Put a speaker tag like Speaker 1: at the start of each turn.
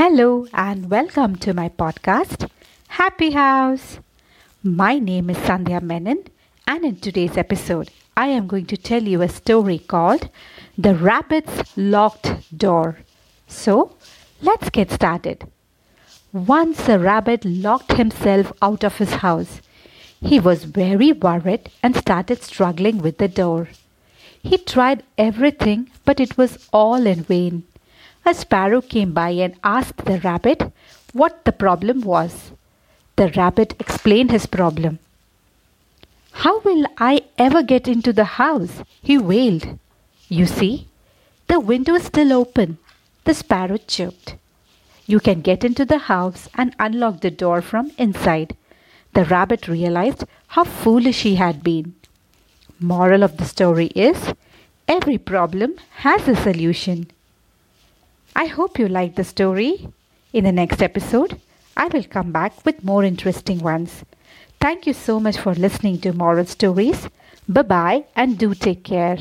Speaker 1: Hello and welcome to my podcast, Happy House. My name is Sandhya Menon, and in today's episode, I am going to tell you a story called The Rabbit's Locked Door. So, let's get started. Once a rabbit locked himself out of his house. He was very worried and started struggling with the door. He tried everything, but it was all in vain a sparrow came by and asked the rabbit what the problem was. The rabbit explained his problem. How will I ever get into the house? he wailed. You see, the window is still open, the sparrow chirped. You can get into the house and unlock the door from inside. The rabbit realized how foolish he had been. Moral of the story is every problem has a solution. I hope you liked the story. In the next episode, I will come back with more interesting ones. Thank you so much for listening to Moral Stories. Bye bye and do take care.